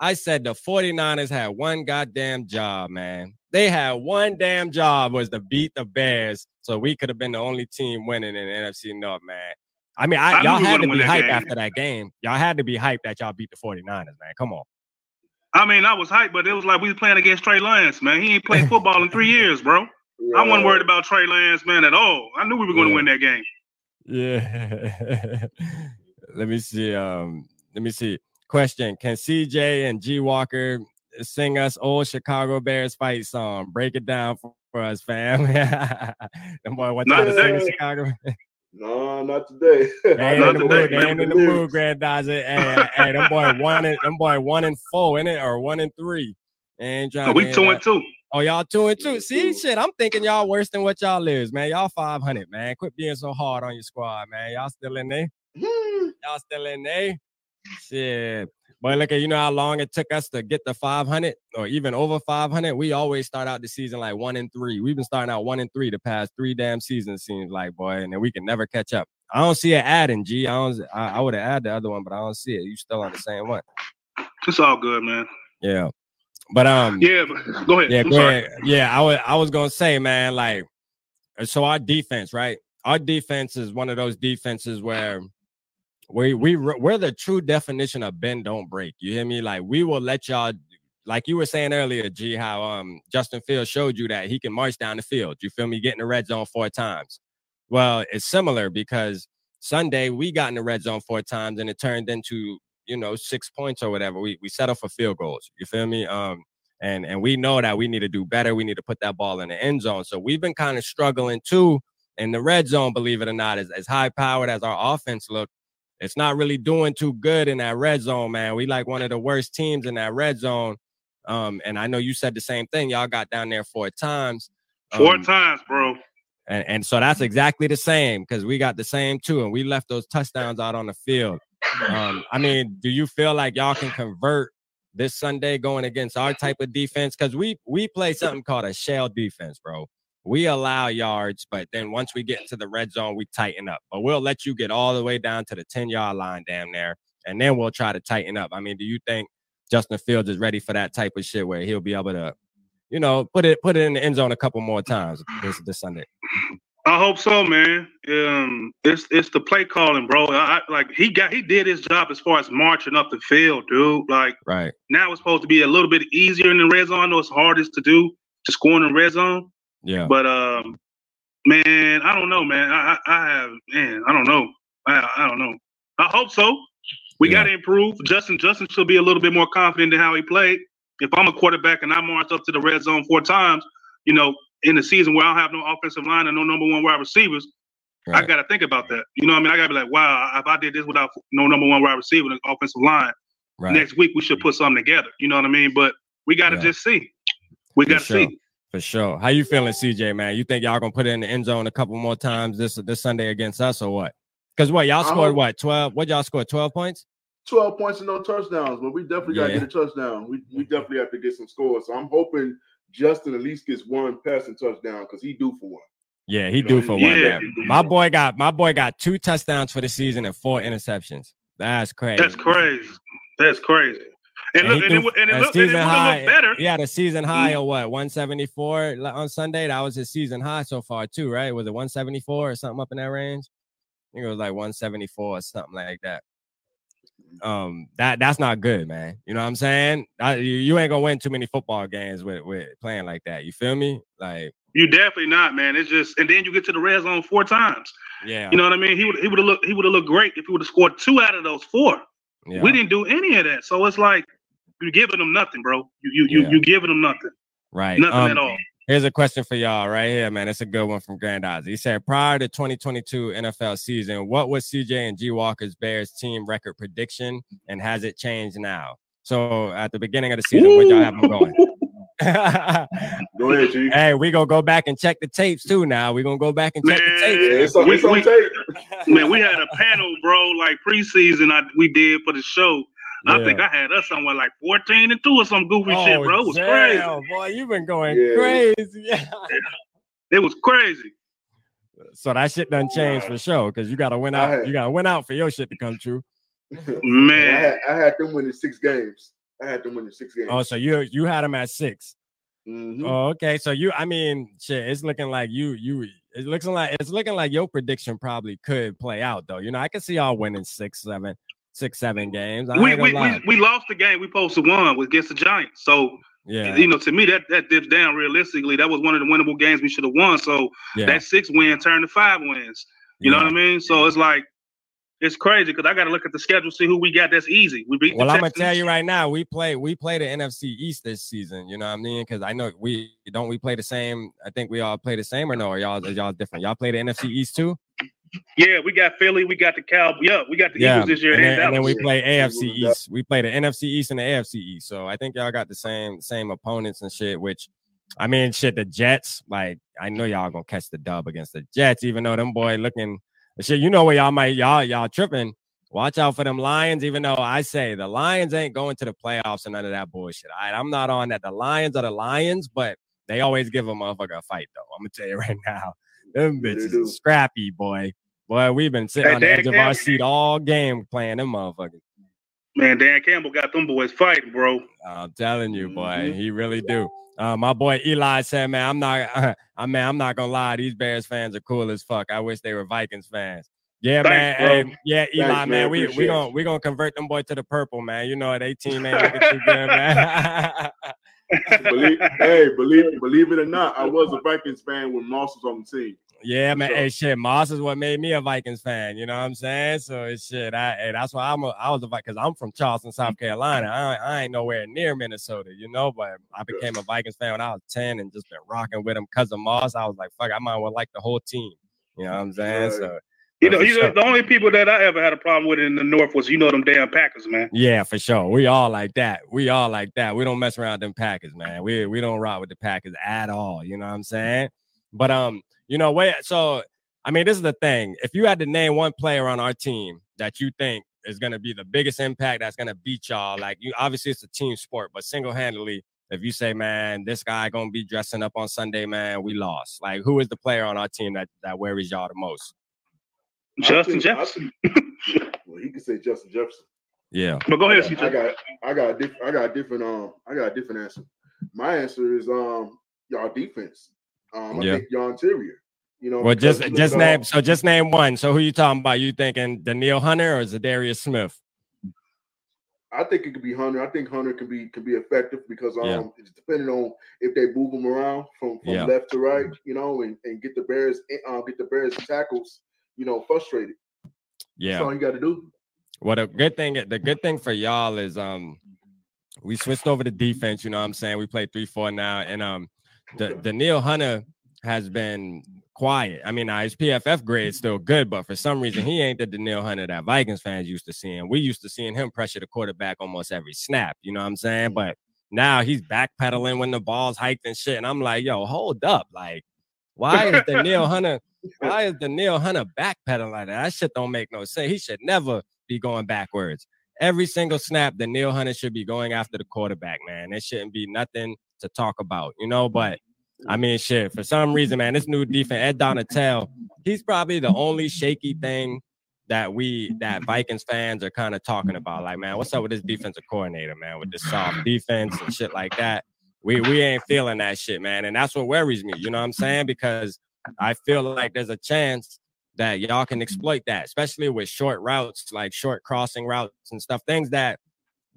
I said the 49ers had one goddamn job, man. They had one damn job was to beat the Bears. So we could have been the only team winning in the NFC North, man. I mean, I, I y'all had to be hyped game. after that game. Y'all had to be hyped that y'all beat the 49ers, man. Come on. I mean, I was hyped, but it was like we was playing against Trey Lance, man. He ain't played football in three years, bro. Yeah. I wasn't worried about Trey Lance, man, at all. I knew we were going to yeah. win that game. Yeah. <laughs> let me see. Um, let me see. Question: Can CJ and G Walker sing us old Chicago Bears fight song? Break it down for, for us, fam. <laughs> Them boy, what time to sing Chicago? No, not today. They ain't in the mood. They ain't in the mood, Granddaughter. Hey, hey, them boy one and them boy one and four in it, or one and three. And John, Oh, we two and two. Oh, y'all two and two. See, shit, I'm thinking y'all worse than what y'all is, man. Y'all 500, man. Quit being so hard on your squad, man. Y'all still in there. <laughs> y'all still in there. Shit. But look at you know how long it took us to get the 500 or even over 500. We always start out the season like one and three. We've been starting out one and three the past three damn seasons. Seems like boy, and then we can never catch up. I don't see it adding. G, I don't. I, I would have added the other one, but I don't see it. You still on the same one. It's all good, man. Yeah, but um, yeah. But go ahead. Yeah, go ahead. Yeah, I was. I was gonna say, man, like, so our defense, right? Our defense is one of those defenses where we we we're the true definition of bend don't break. You hear me? Like we will let y'all like you were saying earlier, G, how um Justin Fields showed you that he can march down the field. You feel me? Getting the red zone four times. Well, it's similar because Sunday we got in the red zone four times and it turned into you know six points or whatever. We we settle for field goals. You feel me? Um, and and we know that we need to do better. We need to put that ball in the end zone. So we've been kind of struggling too in the red zone. Believe it or not, as as high powered as our offense look, it's not really doing too good in that red zone, man. We like one of the worst teams in that red zone. Um, and I know you said the same thing. Y'all got down there four times. Four um, times, bro. And, and so that's exactly the same because we got the same too, and we left those touchdowns out on the field. Um, I mean, do you feel like y'all can convert this Sunday going against our type of defense? Because we we play something called a shell defense, bro we allow yards, but then once we get into the red zone, we tighten up. But we'll let you get all the way down to the 10 yard line damn there, and then we'll try to tighten up. I mean, do you think Justin Fields is ready for that type of shit where he'll be able to, you know, put it put it in the end zone a couple more times this this Sunday? I hope so, man. Um, it's it's the play calling, bro. I, like he got he did his job as far as marching up the field, dude. Like right now, it's supposed to be a little bit easier in the red zone. I know it's hardest to do to score in the red zone, yeah. But um, man, I don't know, man. I I, have man, I don't know. I I don't know. I hope so. We yeah. got to improve. Justin Justin should be a little bit more confident in how he played. If I'm a quarterback and I march up to the red zone four times, you know, in the season where I don't have no offensive line and no number one wide receivers, right. I got to think about that. You know, what I mean, I got to be like, wow, if I did this without no number one wide receiver and offensive line, right. next week we should put something together. You know what I mean? But we got to yeah. just see. We got to sure. see. For sure. How you feeling, CJ? Man, you think y'all gonna put it in the end zone a couple more times this this Sunday against us, or what? Because what y'all scored? Uh-huh. What twelve? What y'all scored? Twelve points. 12 points and no touchdowns, but we definitely got to get a touchdown. We, we definitely have to get some scores. So I'm hoping Justin at least gets one passing touchdown because he do for one. Yeah, he you do know, for yeah. one. My boy got my boy got two touchdowns for the season and four interceptions. That's crazy. That's crazy. That's crazy. And, look, and, it, and, it, look, and it high, better. He had a season high mm-hmm. of what 174 on Sunday. That was his season high so far too, right? Was it 174 or something up in that range? I think it was like 174 or something like that. Um, that that's not good, man. You know what I'm saying? I, you, you ain't gonna win too many football games with with playing like that. You feel me? Like you definitely not, man. It's just, and then you get to the red zone four times. Yeah, you know what I mean. He would he would have looked he would have looked great if he would have scored two out of those four. Yeah. We didn't do any of that. So it's like you're giving them nothing, bro. You you you yeah. you giving them nothing. Right. Nothing um, at all. Here's a question for y'all right here, man. It's a good one from Grand Oz. He said, prior to 2022 NFL season, what was CJ and G Walker's Bears team record prediction, and has it changed now? So at the beginning of the season, what y'all have them going? <laughs> go ahead, G. Hey, we gonna go back and check the tapes too. Now we gonna go back and check man, the tapes. It's on, it's on tape. Man, we had a panel, bro, like preseason. I we did for the show. Yeah. I think I had us somewhere like 14 and 2 or some goofy oh, shit, bro. It was damn, crazy. Boy, you've been going yeah. crazy. <laughs> Yeah. It was crazy. So that shit done changed for sure because you gotta win out. Had, you gotta win out for your shit to come true. <laughs> Man, I had, I had them winning six games. I had them winning six games. Oh, so you you had them at 6 mm-hmm. Oh, okay. So you, I mean, shit, it's looking like you you. It looks like it's looking like your prediction probably could play out though. You know, I can see y'all winning six, seven, six, seven games. We we, we, we lost the game we posted one was against the Giants. So yeah, you know, to me that that dips down realistically. That was one of the winnable games we should have won. So yeah. that six win turned to five wins. You yeah. know what I mean? So it's like it's crazy because I got to look at the schedule, see who we got. That's easy. We beat. Well, I'm gonna tell you right now, we play we play the NFC East this season. You know what I mean? Because I know we don't we play the same. I think we all play the same or no? Or y'all are y'all different? Y'all play the NFC East too? Yeah, we got Philly, we got the Cowboys. Yeah, we got the yeah. Eagles this year. And, then, and then we play AFC East. We play the NFC East and the AFC East. So I think y'all got the same same opponents and shit. Which, I mean, shit, the Jets. Like I know y'all gonna catch the dub against the Jets, even though them boy looking. Shit, you know where y'all might y'all y'all tripping. Watch out for them Lions, even though I say the Lions ain't going to the playoffs and none of that bullshit. I, I'm not on that. The Lions are the Lions, but they always give a motherfucker a fight, though. I'm gonna tell you <laughs> right now. Them bitches scrappy, boy. Boy, we've been sitting hey, on the edge of our seat all game playing them motherfuckers. Man, Dan Campbell got them boys fighting, bro. I'm telling you, boy, mm-hmm. he really do. Uh, my boy Eli said, "Man, I'm not. Uh, <laughs> I mean, I'm not gonna lie. These Bears fans are cool as fuck. I wish they were Vikings fans. Yeah, Thanks, man. Hey, yeah, Eli, Thanks, man. man. We we gonna we gonna convert them boy to the purple, man. You know, at 18, man, looking too good, man. <laughs> <laughs> believe, hey, believe believe it or not, I was a Vikings fan when Moss was on the team. Yeah, man. So. Hey, shit, Moss is what made me a Vikings fan. You know what I'm saying? So it's shit. I hey, that's why I'm a I was a Vikings because I'm from Charleston, South mm-hmm. Carolina. I, I ain't nowhere near Minnesota, you know. But I became a Vikings fan when I was 10 and just been rocking with him because of Moss. I was like, fuck, I might well like the whole team. You know what I'm saying? Right. So you know, you know, the only people that I ever had a problem with in the North was you know them damn Packers, man. Yeah, for sure. We all like that. We all like that. We don't mess around them Packers, man. We we don't rock with the Packers at all. You know what I'm saying? But um, you know, wait. So I mean, this is the thing. If you had to name one player on our team that you think is going to be the biggest impact that's going to beat y'all, like you obviously it's a team sport, but single handedly, if you say, man, this guy gonna be dressing up on Sunday, man, we lost. Like, who is the player on our team that that worries y'all the most? Justin think, Jefferson. <laughs> well, he could say Justin Jefferson. Yeah. But go ahead, I got, I got, I got a different, I got a different, um, I got a different answer. My answer is, um, y'all defense. Um, I yeah. think y'all interior. You know. Well, just just name. So just name one. So who you talking about? You thinking Danielle Hunter or Za'Darius Smith? I think it could be Hunter. I think Hunter can be can be effective because um yeah. it's depending on if they move him around from, from yeah. left to right, you know, and, and get the Bears uh, get the Bears tackles you know, frustrated. Yeah. That's all you got to do. What a good thing, the good thing for y'all is um we switched over to defense, you know what I'm saying? We play 3-4 now. And um the Danielle Hunter has been quiet. I mean, his PFF grade is still good, but for some reason he ain't the Danielle Hunter that Vikings fans used to seeing. We used to seeing him pressure the quarterback almost every snap, you know what I'm saying? But now he's backpedaling when the ball's hiked and shit. And I'm like, yo, hold up. Like, why is Danielle <laughs> Hunter why is Danielle Hunter backpedaling like that? That shit don't make no sense. He should never be going backwards. Every single snap, Danielle Hunter should be going after the quarterback, man. There shouldn't be nothing to talk about, you know. But I mean, shit, for some reason, man, this new defense, Ed Donatell, he's probably the only shaky thing that we that Vikings fans are kind of talking about. Like, man, what's up with this defensive coordinator, man, with this soft defense and shit like that? We we ain't feeling that shit, man. And that's what worries me. You know what I'm saying? Because I feel like there's a chance that y'all can exploit that, especially with short routes, like short crossing routes and stuff, things that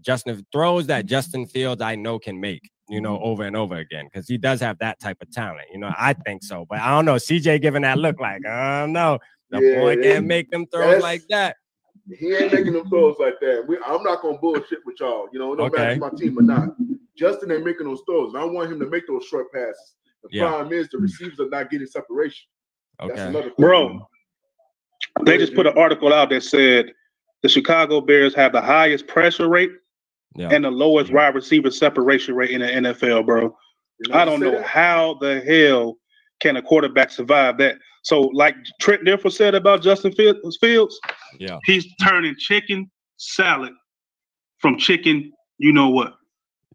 Justin throws that Justin Fields I know can make, you know, mm-hmm. over and over again, because he does have that type of talent. You know, I think so, but I don't know. CJ giving that look like, uh, I don't know. The yeah, boy can't make them throws like that. He ain't making them throws like that. We, I'm not gonna bullshit with y'all. You know, no Okay. matter if my team or not. Justin ain't making those throws. And I want him to make those short passes. The Yeah. problem is the receivers are not getting separation. That's Okay. another thing. Bro, they just put an article out that said the Chicago Bears have the highest pressure rate Yeah. and the lowest wide receiver separation rate in the NFL, bro. You know I don't know saying? how the hell can a quarterback survive that. So, like Trent Dilfer said about Justin Fields, Fields, Yeah. he's turning chicken salad from chicken, you know what,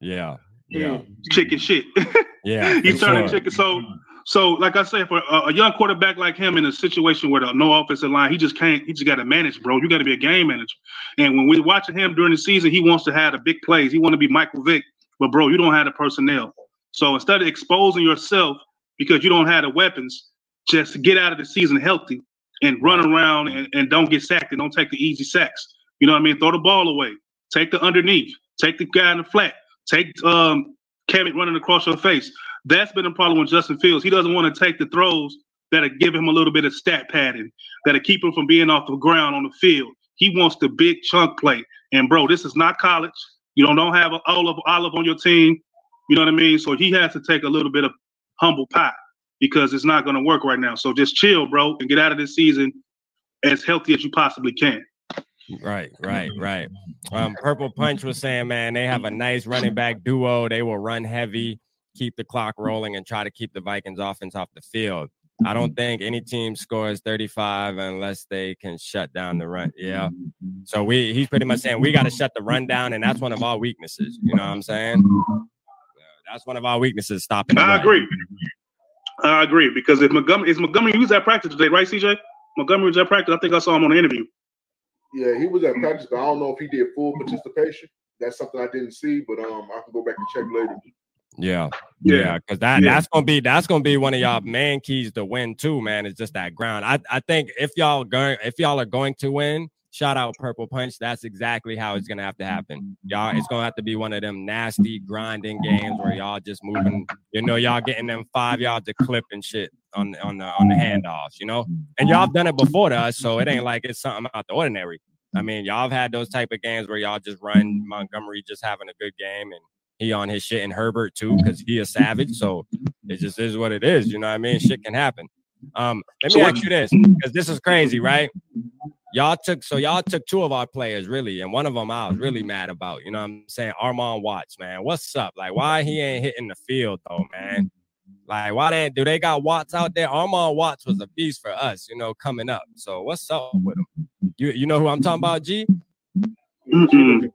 Yeah. Yeah. chicken shit. <laughs> Yeah. he's for turning sure. chicken. So, so like I said, for a, a young quarterback like him in a situation where the no offensive line, he just can't. He just got to manage, bro. You got to be a game manager. And when we're watching him during the season, he wants to have the big plays. He want to be Michael Vick, but bro, you don't have the personnel. So instead of exposing yourself because you don't have the weapons, just get out of the season healthy and run around and, and don't get sacked and don't take the easy sacks. You know what I mean? Throw the ball away. Take the underneath. Take the guy in the flat. Take um Kmet running across your face. That's been a problem with Justin Fields. He doesn't want to take the throws that'll give him a little bit of stat padding, that'll keep him from being off the ground on the field. He wants the big chunk play. And bro, this is not college. You don't, don't have Olave Olave on your team. You know what I mean? So he has to take a little bit of humble pie because it's not going to work right now. So just chill, bro, and get out of this season as healthy as you possibly can. Right, right, mm-hmm. right. Um, Purple Punch was saying, man, they have a mm-hmm. nice running back duo. They will run heavy, keep the clock rolling, and try to keep the Vikings offense off the field. I don't mm-hmm. think any team scores 35 unless they can shut down the run. Yeah. So we he's pretty much saying we got to shut the run down, and that's one of our weaknesses. You know what I'm saying? That's one of our weaknesses, stopping. I run. agree. I agree because if Montgomery is Montgomery was at practice today, right, CJ? Montgomery was at practice. I think I saw him on the interview. Yeah, he was at practice, but I don't know if he did full participation. That's something I didn't see, but um, I can go back and check later. Yeah, Yeah. yeah, because that Yeah. that's gonna be that's gonna be one of y'all main keys to win too, man. It's just that ground. I I think if y'all going if y'all are going to win, shout out Purple Punch. That's exactly how it's gonna have to happen. Y'all, it's gonna have to be one of them nasty grinding games where y'all just moving. You know, y'all getting them five yards to clip and shit on on the on the handoffs. You know, and y'all have done it before to us, so it ain't like it's something out the ordinary. I mean, y'all have had those type of games where y'all just run Montgomery just having a good game and he on his shit and Herbert too, because he a savage. So it just is what it is. You know what I mean? Shit can happen. Um, let me ask you this, because this is crazy, right? Y'all took so y'all <laughs> took two of our players, really, and one of them I was really mm-hmm. mad about. You know what I'm saying? Armon Watts, man. What's up? Like, why he ain't hitting the field though, man? Mm-hmm. Like, why they do they got Watts out there? Armon Watts was a beast for us, you know, coming up. So what's up with him? You you know who I'm talking about, G? Mm-mm.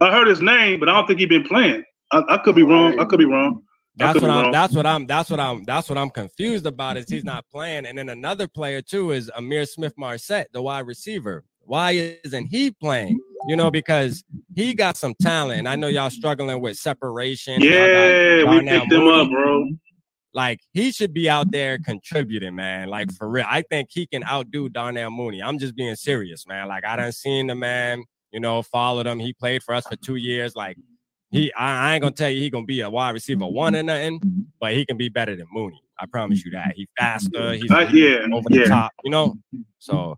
I heard his name, but I don't think he been playing. I, I could be wrong. I could be wrong. That's what I'm. wrong. That's what I'm. That's what I'm. That's what I'm confused about. Is he's not playing, and then another player too is Ihmir Smith Marsette, the wide receiver. Why isn't he playing? You know, because he got some talent. I know y'all struggling with separation. Y'all got Yeah, we picked him up, bro. Like he should be out there contributing, man. Like for real, I think he can outdo Darnell Mooney. I'm just being serious, man. Like I done seen the man, you know, followed him. He played for us for two years. Like he, I, I ain't gonna tell you he gonna be a wide receiver one or nothing, mm-hmm. but he can be better than Mooney. I promise you that. He mm-hmm. faster. Mm-hmm. He's Uh, yeah, over the top, you know. So,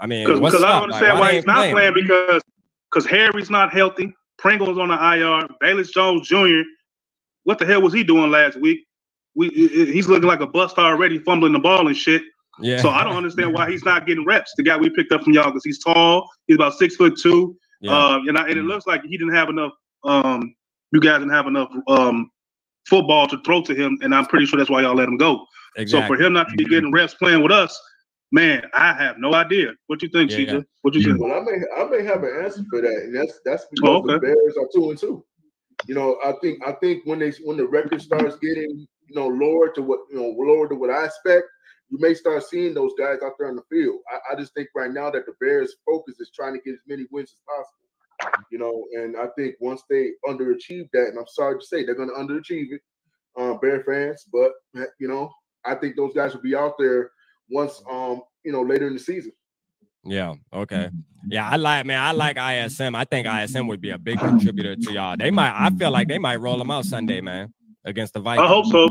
I mean, Because I don't Like, understand why he's not playing because because Harry's not healthy. Pringle's on the IR. Velus Jones Jr. What the hell was he doing last week? We i- i- he's looking like a bust already, fumbling the ball and shit. Yeah. So I don't understand why he's not getting reps. The guy we picked up from y'all because he's tall. He's about six foot two. yeah. Um, and, I, and it looks like he didn't have enough. Um, you guys didn't have enough um, football to throw to him, and I'm pretty sure that's why y'all let him go. exactly. So for him not to be getting reps playing with us, man, I have no idea. What you think, Yeah, CJ? yeah. What you think? Well, I may I may have an answer for that, and that's that's because Oh, the. Bears are two and two. You know, I think I think when they when the record starts getting you know lower to what you know lower to what I expect, you may start seeing those guys out there on the field. I, I just think right now that the Bears' focus is trying to get as many wins as possible. You know, and I think once they underachieve that, and I'm sorry to say they're going to underachieve it, uh, Bear fans, but you know, I think those guys will be out there once um you know later in the season. Yeah. Okay. Yeah, I like man. I like ISM. I think ISM would be a big contributor to y'all. They might. I feel like they might roll them out Sunday, man, against the Vikings. I hope so,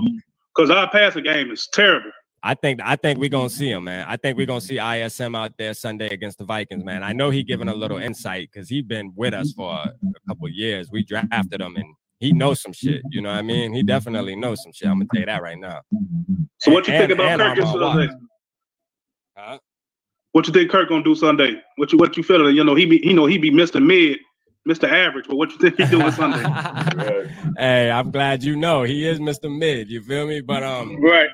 because our passing game is terrible. I think I think we're gonna see him, man. I think we're gonna mm-hmm. see ISM out there Sunday against the Vikings, man. I mm-hmm. know he giving a little insight because he's been with us for a, a couple mm-hmm. years. We drafted him and he knows some shit. You know what I mean? He definitely knows some shit. I'm gonna tell you that right now. So what you and, think about Kirk Sunday? Huh? What you think Kirk gonna do Sunday? What you what you feeling? You know he be you know he be Mr. Mid Mr. Average, but what you think he doing Sunday? <laughs> hey, I'm glad you know he is Mr. Mid. You feel me? But um, right.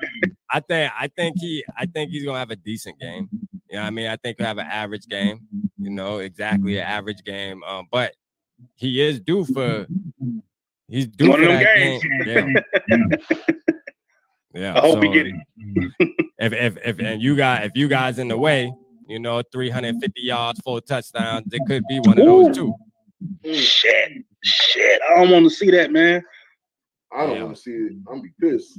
I think I think he I think he's gonna have a decent game. You know I mean? I think he'll have an average game. You know, exactly an average game. Um, but he is due for he's due One for that games. game. <laughs> Yeah. yeah. I hope so, he get it. if if if and you got if you guys in the way, you know, 350 yards, full touchdowns, it could be one of those too. Shit, shit. I don't want to see that, man. I don't yeah. want to see it. I'm be pissed.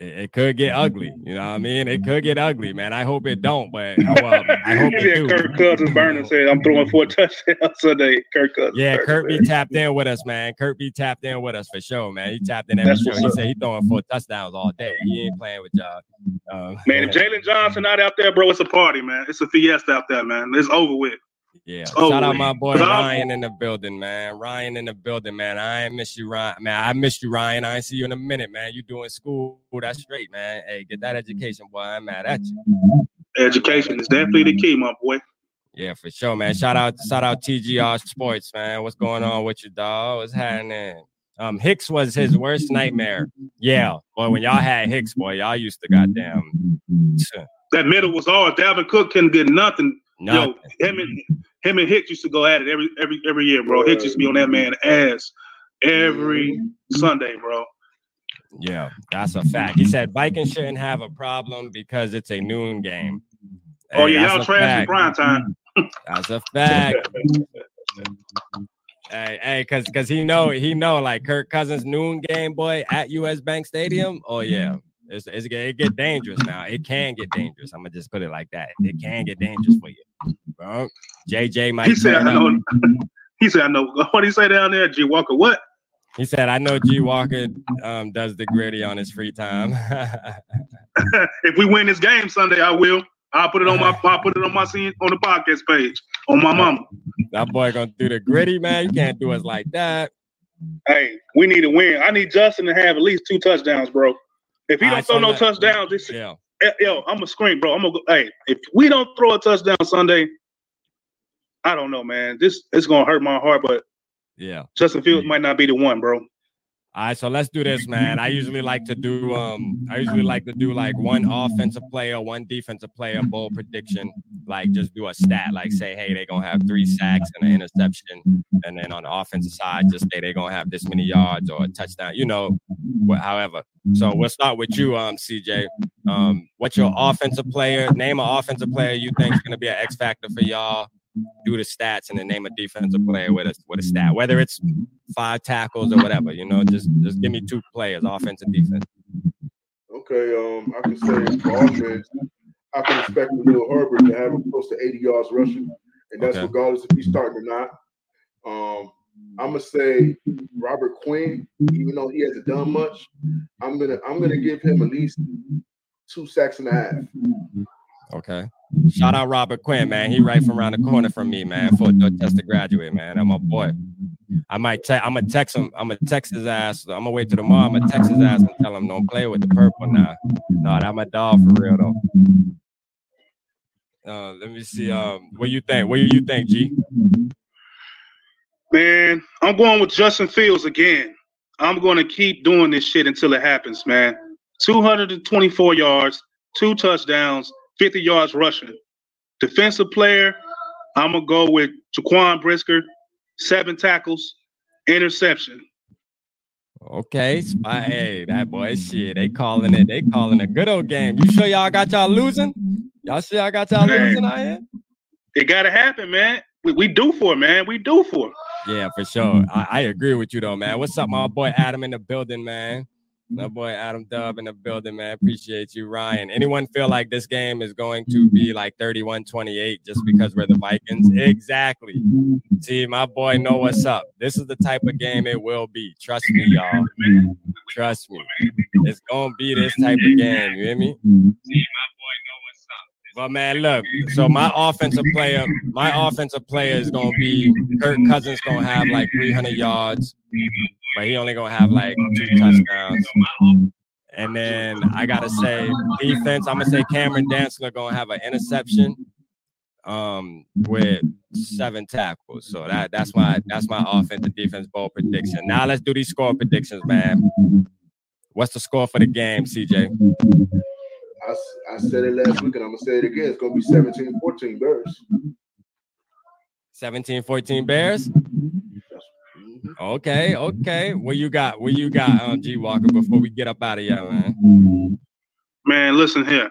It, could get ugly, you know what I mean? It could get ugly, man. I hope it don't, but <laughs> well, I hope it do. Kirk Cousins Burner said, "I'm throwing four <laughs> touchdowns Sunday." Kirk Cousins. Yeah, Kirk be tapped in with us, man. Kirk be tapped in with us for sure, man. He tapped in every show. He said he throwing four touchdowns all day. He ain't playing with y'all. Uh, man, if Jaylon Johnson not out there, bro, it's a party, man. It's a fiesta out there, man. It's over with. Yeah. Oh, Shout out my <laughs> boy Ryan in the building, man. Ryan in the building, man. I ain't miss you, Ryan. Man, I miss you, Ryan. I ain't see you in a minute, man. You doing school. That's straight, man. Hey, get that education, boy. I'm mad at you. Education is definitely the key, my boy. Yeah, for sure, man. Shout out, shout out TGR Sports, man. What's going on with you, dog? What's happening? Um, Hicks was his worst nightmare. Yeah, boy, when y'all had Hicks, boy, y'all used to goddamn. That middle was all. Dalvin Cook couldn't get nothing. Nothing. Yo, him and him and Hicks used to go at it every every every year, bro. Hicks used to be on that man ass every Sunday, bro. Yeah, that's a fact. He said Vikings shouldn't have a problem because it's a noon game. Oh, hey, oh yeah, y'all trash prime time. that's a fact. <laughs> hey, hey, cause cause he know he know like Kirk Cousins noon game boy at US Bank Stadium. Oh yeah. It's, it's, it get dangerous now. It can get dangerous. I'm gonna just put it like that. It can get dangerous for you. Bro. JJ might. <laughs> He said, I know. <laughs> he said, I know. What do you say down there, G Walker? What? He said, I know G Walker um, does the griddy on his free time. <laughs> if we win this game Sunday, I will. I'll put it on my I'll put it on my scene on the podcast page on my mama. That boy gonna do the griddy, man. You can't do us like that. Hey, we need to win. I need Justin to have at least two touchdowns, bro. If he don't throw no touchdowns, this yeah. yo, I'm gonna scream, bro. I'm gonna go. Hey, if we don't throw a touchdown Sunday, I don't know, man. This it's gonna hurt my heart, but yeah, Justin Fields might not be the one, bro. All right, so let's do this, man. I usually like to do um I usually like to do like one offensive player, one defensive player bold prediction. Like just do a stat, like say, hey, they're gonna have three sacks and an interception, and then on the offensive side, just say they're gonna have this many yards or a touchdown, you know, however. So we'll start with you, um, CJ. Um, what's your offensive player? Name an offensive player you think is gonna be an X factor for y'all do the stats and then name a defensive player with a with a stat, whether it's five tackles or whatever. You know, just just give me two players, offense and defense. Okay, um, I can say for offense, I can expect Khalil Herbert to have close to 80 yards rushing, and that's okay. regardless if he's starting or not. Um, I'm gonna say Robert Quinn, even though he hasn't done much, I'm gonna I'm gonna give him at least two sacks and a half. Okay. Shout out Robert Quinn, man. He right from around the corner from me, man. For just to graduate, man. I'm a boy. I might te- I'm gonna text him. I'm gonna text his ass. I'm gonna wait till tomorrow. I'm gonna text his ass and tell him don't play with the purple now. No, that my dog for real though. Uh, let me see. Um, what you think? What do you think, G? Man, I'm going with Justin Fields again. I'm going to keep doing this shit until it happens, man. 224 yards, two touchdowns, 50 yards rushing. Defensive player, I'm gonna go with Jaquan Brisker, seven tackles, interception. Okay, spy. hey, that boy shit. They calling it. They calling a good old game. You sure y'all got y'all losing? Y'all sure y'all got y'all man, losing out here? It gotta happen, man. We, we do for it, man. We do for it. Yeah, for sure. I, I agree with you though, man. What's up, my boy Adam in the building, man? My mm-hmm. boy Adam Dub mm-hmm. in the building, man. Appreciate you, Ryan. Anyone feel like this game is going to be mm-hmm. like 31-28 just because we're the Vikings? Exactly. See, my boy know what's up. This is the type of game it will be. Trust me, y'all. Trust me. It's gonna be this type of game. You hear me? But man, look. So my offensive player, my offensive player is gonna be Kirk Cousins. Gonna have like 300 yards, but he only gonna have like two touchdowns. And then I gotta say defense. I'm gonna say Cameron Dantzler gonna have an interception, um, with seven tackles. So that that's my that's my offensive defense bowl prediction. Now let's do these score predictions, man. What's the score for the game, CJ? I, I said it last week and I'm gonna say it again. It's gonna be 17 14 Bears. 17 14 Bears. Mm-hmm. Okay, okay. What you got? What you got, um, G Walker, before we get up out of here, man? Man, listen here.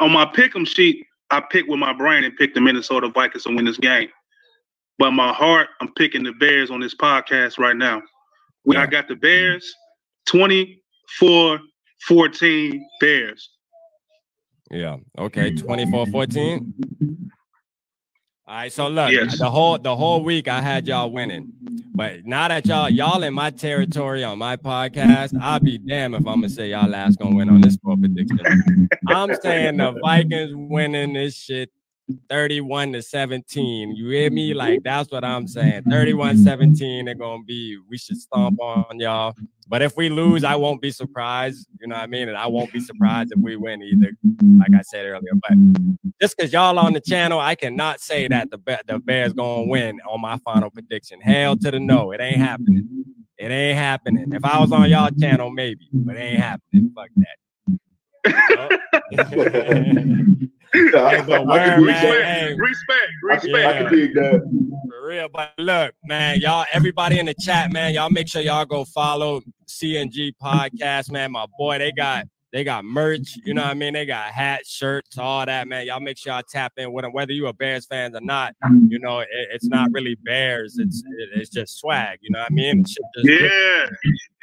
On my pick'em sheet, I picked with my brain and picked the Minnesota Vikings to win this game. But my heart, I'm picking the Bears on this podcast right now. We, I got the Bears 24 14 Bears. Yeah. Okay. Mm-hmm. 24-14. All right. So look, Yes. the whole the whole week I had y'all winning. But now that y'all y'all in my territory on my podcast, I'll be damn if I'm gonna say y'all last gonna win on this score prediction. <laughs> I'm saying the Vikings winning this shit 31 to 17. You hear me? Mm-hmm. Like that's what I'm saying. 31-17, they're gonna be we should stomp on y'all. But if we lose, I won't be surprised. You know what I mean? And I won't be surprised if we win either, like I said earlier. But just because y'all on the channel, I cannot say that the Be- the Bears gonna win on my final prediction. Hell to the no, it ain't happening. It ain't happening. If I was on y'all channel, maybe, but it ain't happening. Fuck that. <laughs> <laughs> I, but I word, can dig man, hey. Respect, I can, I can dig that. For real, but look, man, y'all, everybody in the chat, man, y'all make sure y'all go follow CNG podcast, man. My boy, they got they got merch, you know what I mean? They got hats, shirts, all that, man. Y'all make sure y'all tap in with them, whether you a Bears fans or not. You know, it, it's not really Bears, it's it, it's just swag, you know what I mean? Just Yeah, you know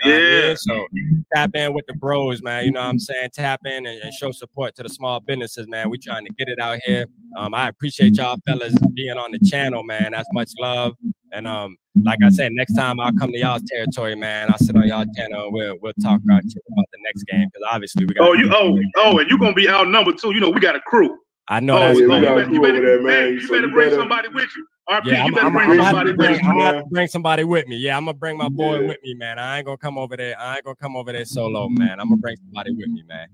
what I mean? yeah. So tap in with the bros, man. You know what I'm saying? Tap in and, and show support to the small businesses, man. We trying to get it out here. Um, I appreciate y'all fellas being on the channel, man. That's much love. And um, like I said, next time I'll come to y'all's territory, man. I'll sit on y'all channel we'll we'll talk about, shit about the next game because obviously we got. Oh, you oh oh, and you're gonna be outnumbered too. You know, we got a crew. I know oh, that's yeah, we right. got- you better, you better, there, man. you better bring somebody with you. RP, Yeah, you I'm, better I'm, bring I'm, gonna have somebody to with bring, you. I'm gonna have man. to bring somebody with me. Yeah, I'm gonna bring my boy Yeah. with me, man. I ain't gonna come over there. I ain't gonna come over there solo, man. I'm gonna bring somebody with me, man.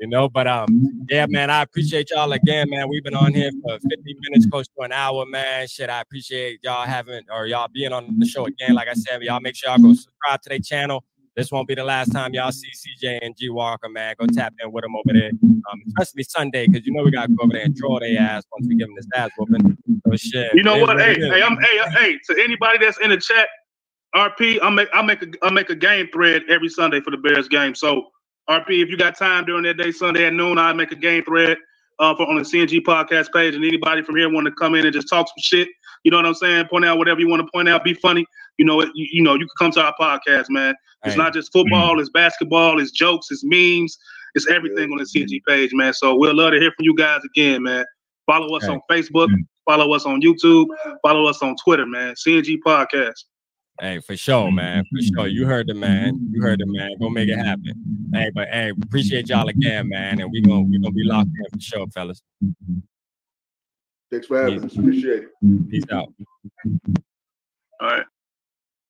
You know, but um, yeah, man. I appreciate y'all again, man. We've been on here for 50 minutes, close to an hour, man. Shit, I appreciate y'all having or y'all being on the show again. Like I said, y'all make sure y'all go subscribe to their channel. This won't be the last time y'all see CJ and G Walker, man. Go tap in with them over there, um, especially Sunday, because you know we gotta go over there and draw their ass once we give them this ass whooping. So shit. You know what? Hey, hey, I'm hey, hey, to anybody that's in the chat, RP, I'll make I'll make a I'll make a game thread every Sunday for the Bears game. So RP, if you got time during that day, Sunday at noon, I'll make a game thread uh, for on the CNG podcast page. And anybody from here want to come in and just talk some shit, you know what I'm saying? Point out whatever you want to point out, be funny. You know, it, you, you know, you can come to our podcast, man. It's Hey. not just football, mm-hmm. it's basketball, it's jokes, it's memes, it's everything on the CNG page, man. So we'll love to hear from you guys again, man. Follow us Hey. on Facebook, mm-hmm. follow us on YouTube, follow us on Twitter, man. CNG Podcast. Hey, for sure, man. For sure. You heard the man. You heard the man. Go make it happen. Hey, but hey, appreciate y'all again, man. And we gonna we gonna be locked in for sure, fellas. Thanks for having us. Appreciate it. Peace out. All right.